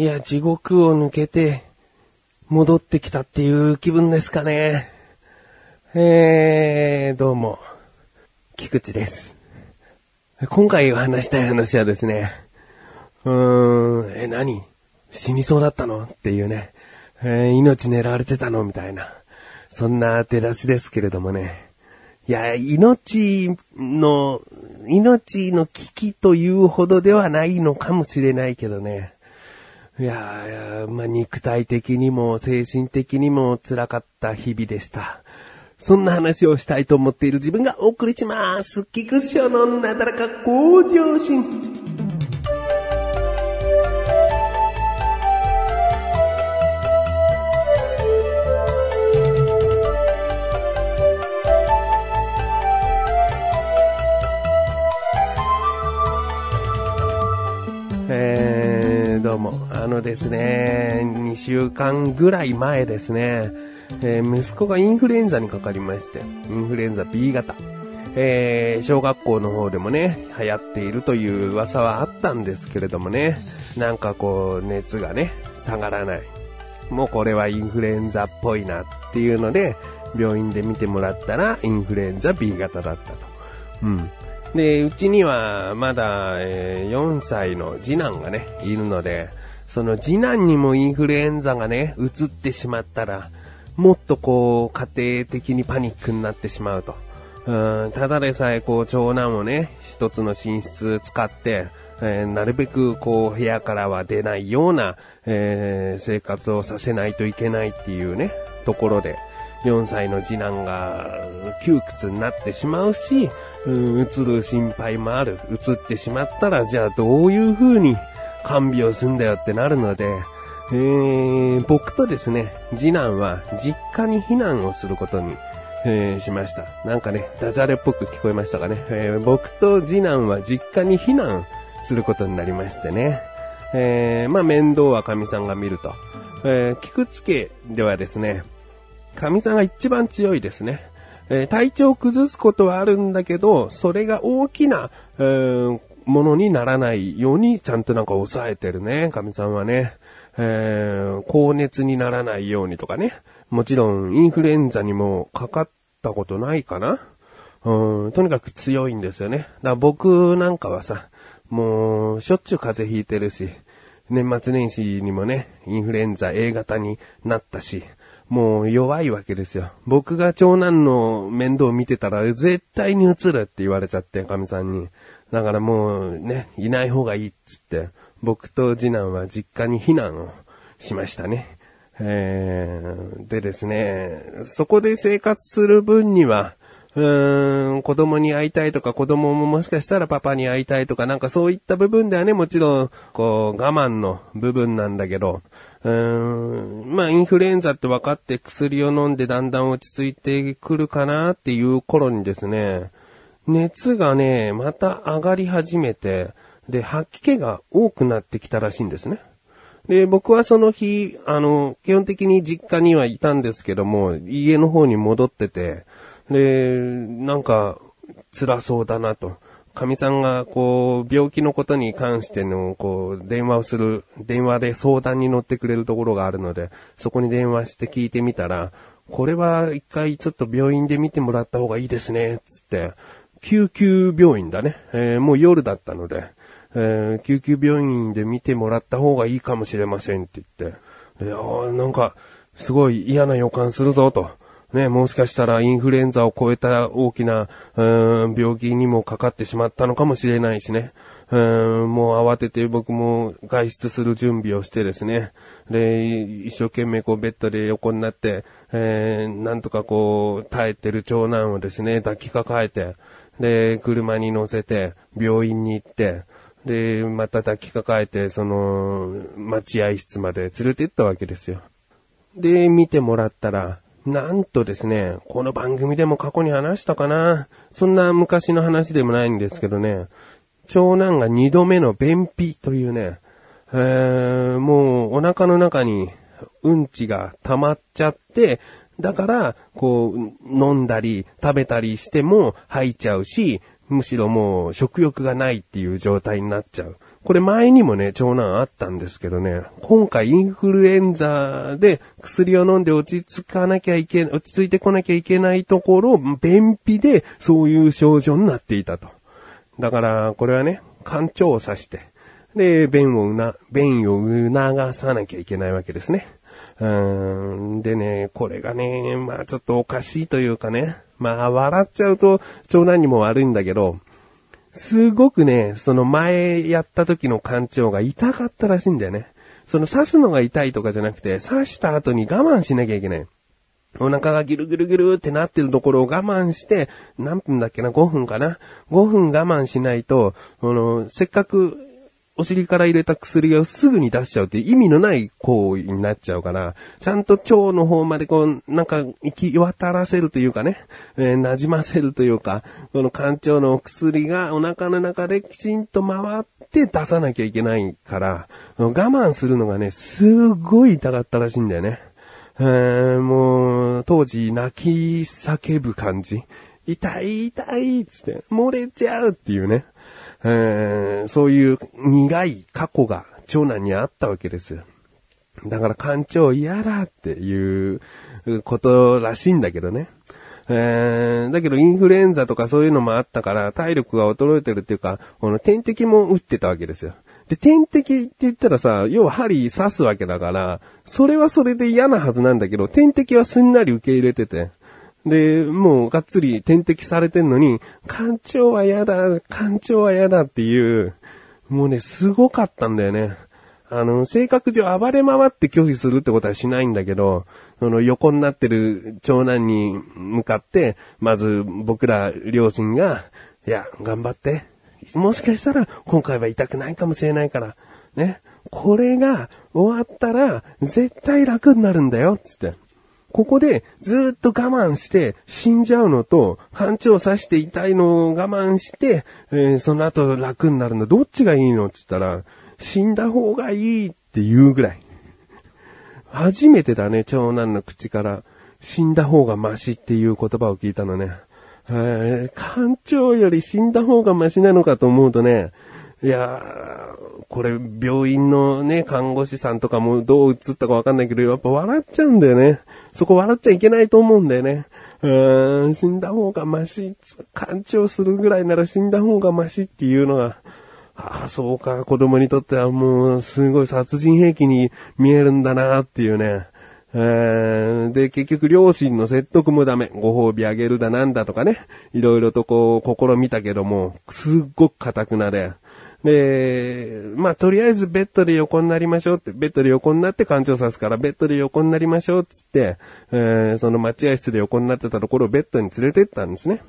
いや、地獄を抜けて、戻ってきたっていう気分ですかね。えー、どうも、菊池です。今回話したい話はですね、うーん、え、何？死にそうだったの？っていうね、えー命狙われてたの？みたいな。そんな照らしですけれどもね。いや、命の、命の危機というほどではないのかもしれないけどね。いやー、まあ、肉体的にも精神的にも辛かった日々でした。そんな話をしたいと思っている自分がお送りします。菊池のなだらか向上心。のですね、2週間ぐらい前ですね、えー息子がインフルエンザにかかりまして、インフルエンザ B 型。えー小学校の方でもね、流行っているという噂はあったんですけれどもね、なんかこう、熱がね、下がらない。もうこれはインフルエンザっぽいなっていうので、病院で見てもらったら、インフルエンザ B 型だったと。うん。で、うちにはまだ、えー4歳の次男がね、いるので、その次男にもインフルエンザがね、移ってしまったら、もっとこう、家庭的にパニックになってしまうと。うん、ただでさえこう、長男をね、一つの寝室使って、えーなるべくこう、部屋からは出ないような、えー生活をさせないといけないっていうね、ところで、4歳の次男が窮屈になってしまうし、うん、移る心配もある。移ってしまったら、じゃあどういう風に看病すんだよってなるので、えー、僕とですね、次男は実家に避難をすることに、えーしました。なんかね、ダジャレっぽく聞こえましたかね。えー僕と次男は実家に避難することになりましてね。えーまあ面倒は神さんが見ると。えー菊池家ではですね、神さんが一番強いですね。えー体調を崩すことはあるんだけど、それが大きな、えーものにならないようにちゃんとなんか抑えてるね、神さんはね。えー高熱にならないようにとかね。もちろんインフルエンザにもかかったことないかなうん、とにかく強いんですよね。だから僕なんかはさ、もうしょっちゅう風邪ひいてるし、年末年始にもね、インフルエンザ A 型になったし、もう弱いわけですよ。僕が長男の面倒を見てたら絶対に移るって言われちゃって、神さんに。だからもうね、いない方がいいっつって、僕と次男は実家に避難をしましたね。えー、でですね、そこで生活する分には、うーん、子供に会いたいとか、子供ももしかしたらパパに会いたいとか、なんかそういった部分ではね、もちろん、こう、我慢の部分なんだけど、うーん、まあ、インフルエンザって分かって薬を飲んでだんだん落ち着いてくるかなっていう頃にですね、熱がね、また上がり始めて、で、吐き気が多くなってきたらしいんですね。で、僕はその日、あの、基本的に実家にはいたんですけども、家の方に戻ってて、で、なんか、辛そうだなと。神さんが、こう、病気のことに関しての、こう、電話をする、電話で相談に乗ってくれるところがあるので、そこに電話して聞いてみたら、これは一回ちょっと病院で見てもらった方がいいですね、つって、救急病院だね。えーもう夜だったので、えー救急病院で見てもらった方がいいかもしれませんって言って、いやなんか、すごい嫌な予感するぞと。ね、もしかしたらインフルエンザを超えた大きな、うん病気にもかかってしまったのかもしれないしね。うんもう慌てて僕も外出する準備をしてですね。で、一生懸命こうベッドで横になって、えーなんとかこう耐えてる長男をですね、抱きかかえて、で、車に乗せて、病院に行って、で、また抱きかかえて、その、待合室まで連れて行ったわけですよ。で、見てもらったら、なんとですね、この番組でも過去に話したかな。そんな昔の話でもないんですけどね、長男が二度目の便秘というね、えー、もうお腹の中にうんちが溜まっちゃって、だから、こう、飲んだり食べたりしても吐いちゃうし、むしろもう食欲がないっていう状態になっちゃう。これ前にもね、長男あったんですけどね、今回インフルエンザで薬を飲んで落ち着かなきゃいけ、落ち着いてこなきゃいけないところ、便秘でそういう症状になっていたと。だから、これはね、肝腸を刺して、で、便をうな、便を促さなきゃいけないわけですね。うん、でね、これがね、まあちょっとおかしいというかね、まあ笑っちゃうと長男にも悪いんだけど、すごくね、その前やった時の肝腸が痛かったらしいんだよね。その刺すのが痛いとかじゃなくて、刺した後に我慢しなきゃいけない。お腹がギルギルギルってなってるところを我慢して、何分だっけな ?5 分かな ?5 分我慢しないと、あの、せっかくお尻から入れた薬をすぐに出しちゃうって意味のない行為になっちゃうから、ちゃんと腸の方までこう、なんか行き渡らせるというかね、えー、馴染ませるというか、この肝腸の薬がお腹の中できちんと回って出さなきゃいけないから、我慢するのがね、すごい痛かったらしいんだよね。えー、もう、当時泣き叫ぶ感じ。痛い痛いっつって、漏れちゃうっていうね。え、そういう苦い過去が長男にあったわけですよ。だから館長嫌だっていうことらしいんだけどね。えー、だけどインフルエンザとかそういうのもあったから体力が衰えてるっていうか、この点滴も打ってたわけですよ。で、点滴って言ったらさ、要は針刺すわけだから、それはそれで嫌なはずなんだけど、点滴はすんなり受け入れてて。で、もうがっつり点滴されてんのに、館長は嫌だ、館長は嫌だっていう、もうね、すごかったんだよね。あの、性格上暴れ回って拒否するってことはしないんだけど、その横になってる長男に向かって、まず僕ら両親が、いや、頑張って。もしかしたら今回は痛くないかもしれないから、ね。これが終わったら絶対楽になるんだよ、つって。ここでずっと我慢して死んじゃうのと、勘違を刺して痛いのを我慢して、えー、その後楽になるの、どっちがいいのって言ったら、死んだ方がいいって言うぐらい。初めてだね、長男の口から、死んだ方がマシっていう言葉を聞いたのね。えー、艦長より死んだ方がマシなのかと思うとね、いやー、これ病院のね、看護師さんとかもどう映ったかわかんないけど、やっぱ笑っちゃうんだよね。そこ笑っちゃいけないと思うんだよね。うーん、死んだ方がマシ、干潮するぐらいなら死んだ方がマシっていうのが、ああ、そうか、子供にとってはもう、すごい殺人兵器に見えるんだなっていうね。えー、で、結局両親の説得もダメ。ご褒美あげるだなんだとかね。いろいろとこう、試みたけども、すっごく硬くなれ。で、まあ、とりあえずベッドで横になりましょうって、ベッドで横になって感情さすから、ベッドで横になりましょうっつって、えー、その待合室で横になってたところをベッドに連れてったんですね。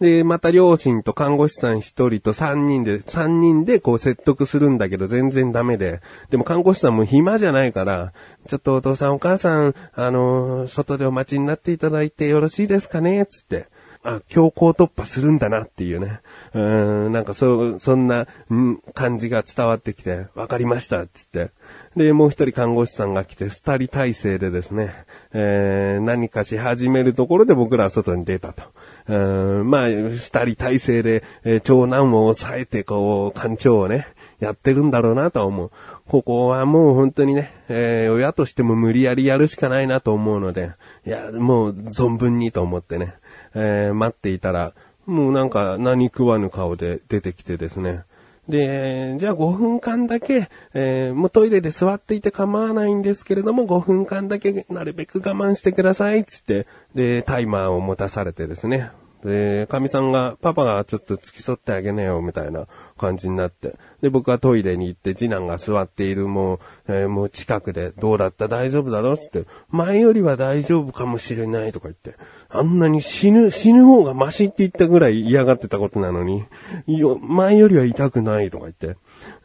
で、また両親と看護師さん一人と三人で、三人でこう説得するんだけど全然ダメで。でも看護師さんも暇じゃないから、ちょっとお父さんお母さん、あのー、外でお待ちになっていただいてよろしいですかね？つって。あ、強行突破するんだなっていうね。うん、なんかそ、そんな、ん、感じが伝わってきて、わかりました、つって。で、もう一人看護師さんが来て、二人体制でですね、えー、何かし始めるところで僕らは外に出たと。うん、まあ、二人体制で、えー、長男を抑えて、こう、艦長をね、やってるんだろうなと思う。ここはもう本当にね、えー、親としても無理やりやるしかないなと思うので、いや、もう存分にと思ってね、えー、待っていたら、もうなんか何食わぬ顔で出てきてですね。で、じゃあ5分間だけ、えー、もうトイレで座っていて構わないんですけれども、5分間だけなるべく我慢してください、つって、で、タイマーを持たされてですね。で、神さんが、パパがちょっと付き添ってあげなよ、みたいな感じになって。で、僕はトイレに行って、次男が座っているもう、えー、もう近くで、どうだった？大丈夫だろ？つって、前よりは大丈夫かもしれないとか言って、あんなに死ぬ、死ぬ方がマシって言ったぐらい嫌がってたことなのに、よ前よりは痛くないとか言って。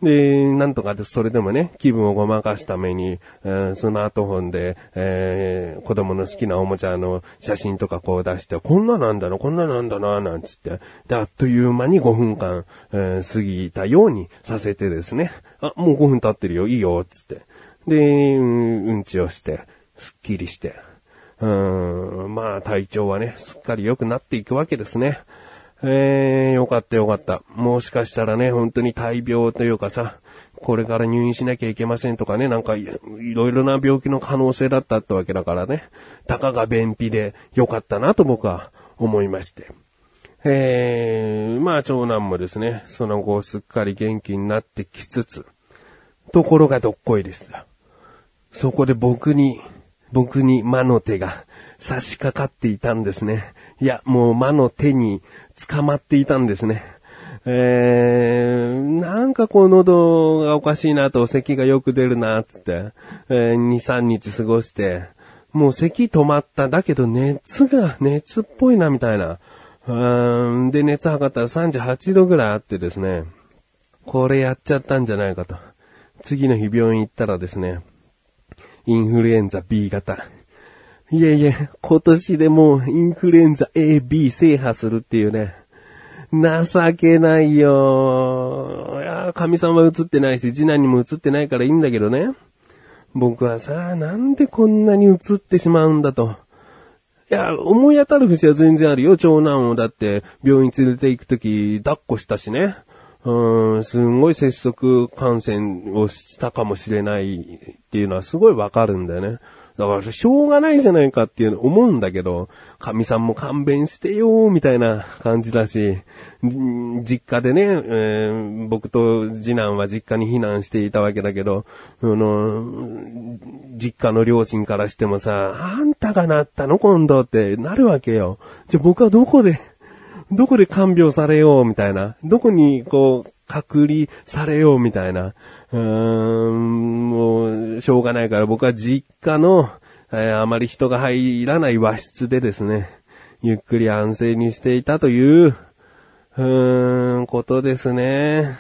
で、なんとかで、それでもね、気分をごまかすために、えー、スマートフォンで、えー、子供の好きなおもちゃの写真とかこう出して、こんななんだな、こんななんだな、なんつって。で、あっという間に5分間、えー、過過ぎたようにさせてですね、あ、もう5分経ってるよ、いいよ、つって。で、うん、うんちをして、すっきりして、うん、まあ体調はね、すっかり良くなっていくわけですね。えー、よかったよかった。もしかしたらね、本当に大病というかさ、これから入院しなきゃいけませんとかね、なんかいいろいろな病気の可能性だったってわけだからね、たかが便秘でよかったなと僕は思いまして。えー、まあ長男もですね、その後すっかり元気になってきつつ、ところがどっこいです。そこで僕に、僕に魔の手が差し掛かっていたんですね。いや、もう魔の手に捕まっていたんですね。えー、なんかこう喉がおかしいなと、咳がよく出るな、つって、えー、2、3日過ごして、もう咳止まった。だけど熱が、熱っぽいな、みたいな。うん、で、熱測ったら38度ぐらいあってですね、これやっちゃったんじゃないかと。次の日病院行ったらですね、インフルエンザ B 型。いえいえ、今年でもうインフルエンザ A、B 制覇するっていうね。情けないよ。いや、神さんは映ってないし、次男にも映ってないからいいんだけどね。僕はさ、なんでこんなに映ってしまうんだと。いや、思い当たる節は全然あるよ。長男をだって病院連れて行くとき抱っこしたしね。うん、すんごい接触感染をしたかもしれないっていうのはすごいわかるんだよね。だから、しょうがないじゃないかっていうの思うんだけど、神さんも勘弁してよみたいな感じだし、実家でね、えー僕と次男は実家に避難していたわけだけど、あの、実家の両親からしてもさ、あんたがなったの今度ってなるわけよ。じゃあ僕はどこで、どこで看病されようみたいな。どこにこう、隔離されようみたいな。うーん、もう、しょうがないから僕は実家の、えーあまり人が入らない和室でですね、ゆっくり安静にしていたという、うーん、ことですね。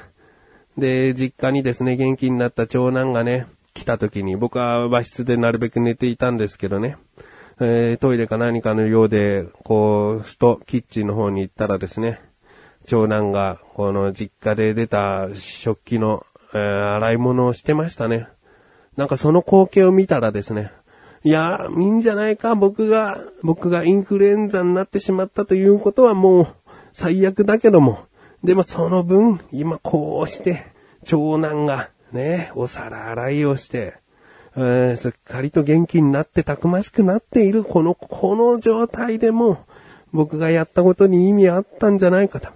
で、実家にですね、元気になった長男がね、来た時に、僕は和室でなるべく寝ていたんですけどね、えートイレか何かのようで、こう、スト、キッチンの方に行ったらですね、長男が、この実家で出た食器の、えー洗い物をしてましたね。なんかその光景を見たらですね、いや、いいんじゃないか、僕が、僕がインフルエンザになってしまったということはもう、最悪だけども、でもその分、今こうして、長男が、ね、お皿洗いをして、えーすっかりと元気になってたくましくなっている、この、この状態でも、僕がやったことに意味あったんじゃないかと。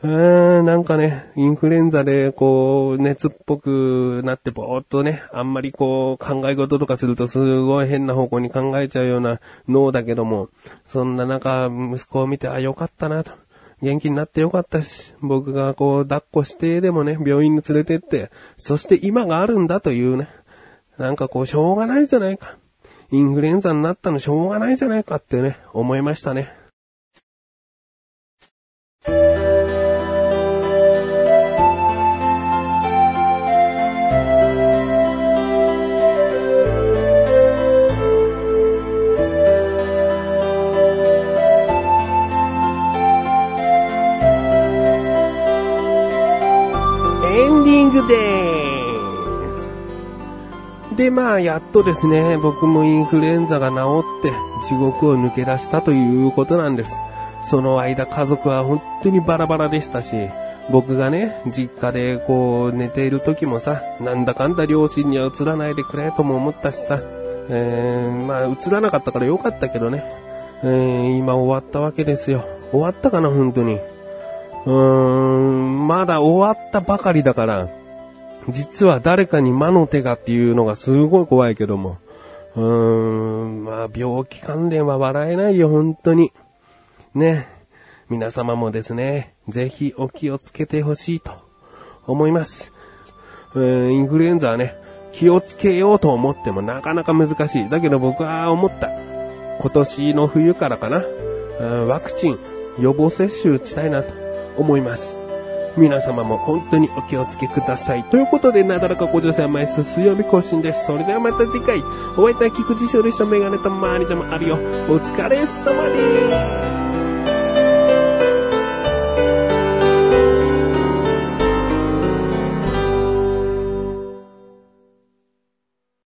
うーん、なんかね、インフルエンザで、こう、熱っぽくなって、ぼーっとね、あんまりこう、考え事とかするとすごい変な方向に考えちゃうような脳だけども、そんな中、息子を見て、あ、よかったなと。元気になってよかったし、僕がこう、抱っこしてでもね、病院に連れてって、そして今があるんだというね、なんかこう、しょうがないじゃないか。インフルエンザになったのしょうがないじゃないかってね、思いましたね。グです。で、まあ、やっとですね、僕もインフルエンザが治って、地獄を抜け出したということなんです。その間、家族は本当にバラバラでしたし、僕がね、実家でこう、寝ている時もさ、なんだかんだ両親には移らないでくれとも思ったしさ、えー、まあ、移らなかったからよかったけどね、えー、今終わったわけですよ。終わったかな、本当に。うーん、まだ終わったばかりだから、実は誰かに魔の手がっていうのがすごい怖いけども。うーん、まあ病気関連は笑えないよ、本当に。ね。皆様もですね、ぜひお気をつけてほしいと思います。うんインフルエンザはね、気をつけようと思ってもなかなか難しい。だけど僕は思った。今年の冬からかな。ワクチン、予防接種打ちたいなと思います。皆様も本当にお気をつけください。ということで、なだらかご女性毎週水曜日更新です。それではまた次回、お会いいたい菊池勝利したメガネと周りでもあるよ。お疲れ様です。